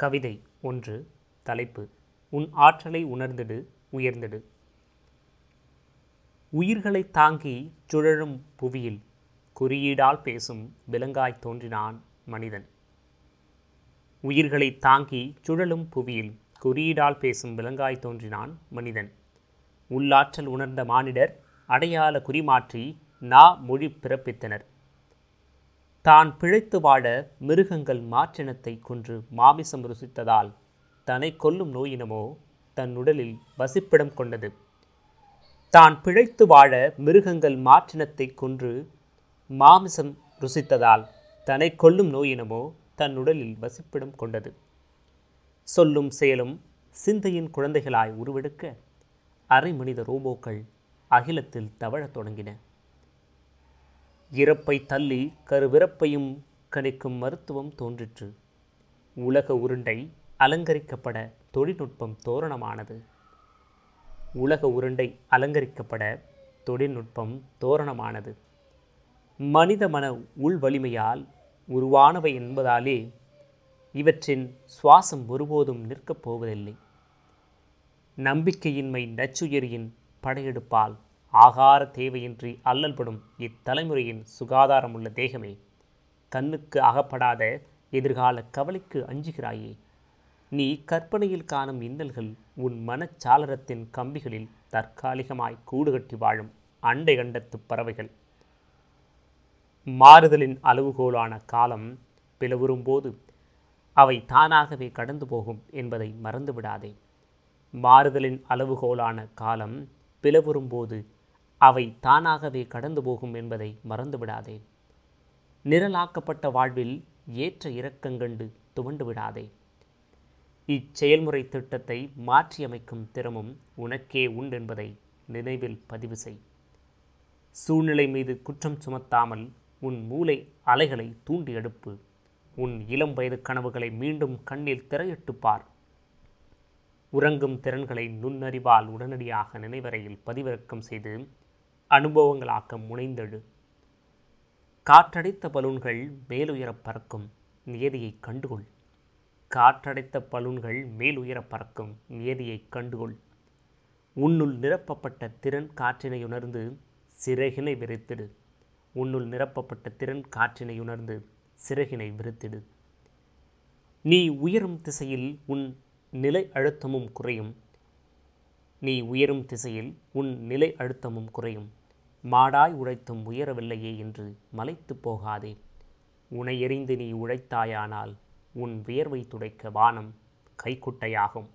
கவிதை ஒன்று தலைப்பு உன் ஆற்றலை உணர்ந்திடு உயர்ந்திடு. உயிர்களை தாங்கி சுழலும் புவியில் குறியீடால் பேசும் விலங்காய் தோன்றினான் மனிதன். உயிர்களை தாங்கி சுழலும் புவியில் குறியீடால் பேசும் விலங்காய் தோன்றினான் மனிதன். உள்ளாற்றல் உணர்ந்த மானிடர் அடையாள குறிமாற்றி நா மொழி பிறப்பித்தனர். தான் பிழைத்து வாழ மிருகங்கள் மாற்றினத்தை கொன்று மாமிசம் ருசித்ததால் தன்னை கொல்லும் நோயினமோ தன் உடலில் வசிப்பிடம் கொண்டது. தான் பிழைத்து வாழ மிருகங்கள் மாற்றினத்தை கொன்று மாமிசம் ருசித்ததால் தன்னை கொல்லும் நோயினமோ தன் உடலில் வசிப்பிடம் கொண்டது. சொல்லும் செயலும் சிந்தையின் குழந்தைகளாய் உருவெடுக்க அரை மனித ரோபோக்கள் அகிலத்தில் தவழத் தொடங்கின. இறப்பை தள்ளி கருவிறப்பையும் கணிக்கும் மருத்துவம் தோன்றிற்று. உலக உருண்டை அலங்கரிக்கப்பட தொழில்நுட்பம் தோரணமானது. உலக உருண்டை அலங்கரிக்கப்பட தொழில்நுட்பம் தோரணமானது. மனித மன உள் வலிமையால் உருவானவை என்பதாலே இவற்றின் சுவாசம் ஒருபோதும் நிற்கப் போவதில்லை. நம்பிக்கையின்மை நச்சுயிரியின் படையெடுப்பால் ஆகார தேவையின்றி அல்லல்படும் இத்தலைமுறையின் சுகாதாரமுள்ள தேகமே கண்ணுக்கு அகப்படாத எதிர்கால கவலைக்கு அஞ்சுகிறாயே. நீ கற்பனையில் காணும் இன்னல்கள் உன் மனச்சாளரத்தின் கம்பிகளில் தற்காலிகமாய் கூடுகட்டி வாழும் அண்டை கண்டத்து பறவைகள். மாறுதலின் அளவுகோலான காலம் பிளவுறும்போது அவை தானாகவே கடந்து போகும் என்பதை மறந்துவிடாதே. மாறுதலின் அளவுகோலான காலம் பிளவுறும்போது அவை தானாகவே கடந்து போகும் என்பதை மறந்துவிடாதே. நிரலாக்கப்பட்ட வாழ்வில் ஏற்ற இறக்கங்கண்டு துவண்டு விடாதே இச்செயல்முறை திட்டத்தை மாற்றியமைக்கும் திறமும் உனக்கே உண்டென்பதை நினைவில் பதிவு செய். சூழ்நிலை மீது குற்றம் சுமத்தாமல் உன் மூளை அலைகளை தூண்டி எடுப்பு. உன் இளம் வயது கனவுகளை மீண்டும் கண்ணில் திரையிட்டு பார். உறங்கும் திறன்களை நுண்ணறிவால் உடனடியாக நினைவறையில் பதிவிறக்கம் செய்து அனுபவங்களாக்க முனைந்தெழு. காற்றடைத்த பலூன்கள் மேலுயரப் பறக்கும் நியதியை கண்டுகொள். காற்றடைத்த பலூன்கள் மேலுயரப் பறக்கும் நியதியை கண்டுகொள். உன்னுள் நிரப்பப்பட்ட திறன் காற்றினை உணர்ந்து சிறகினை விரித்திடு உன்னுள் நிரப்பப்பட்ட திறன் காற்றினை உணர்ந்து சிறகினை விரித்திடு நீ உயரும் திசையில் உன் நிலை அழுத்தமும் குறையும். நீ உயரும் திசையில் உன் நிலை அழுத்தமும் குறையும். மாடாய் உழைத்தும் உயரவில்லையே என்று மலைத்து போகாதே. உனை எறிந்து நீ உழைத்தாயானால் உன் வியர்வை துடைக்க வானம் கைக்குட்டையாகும்.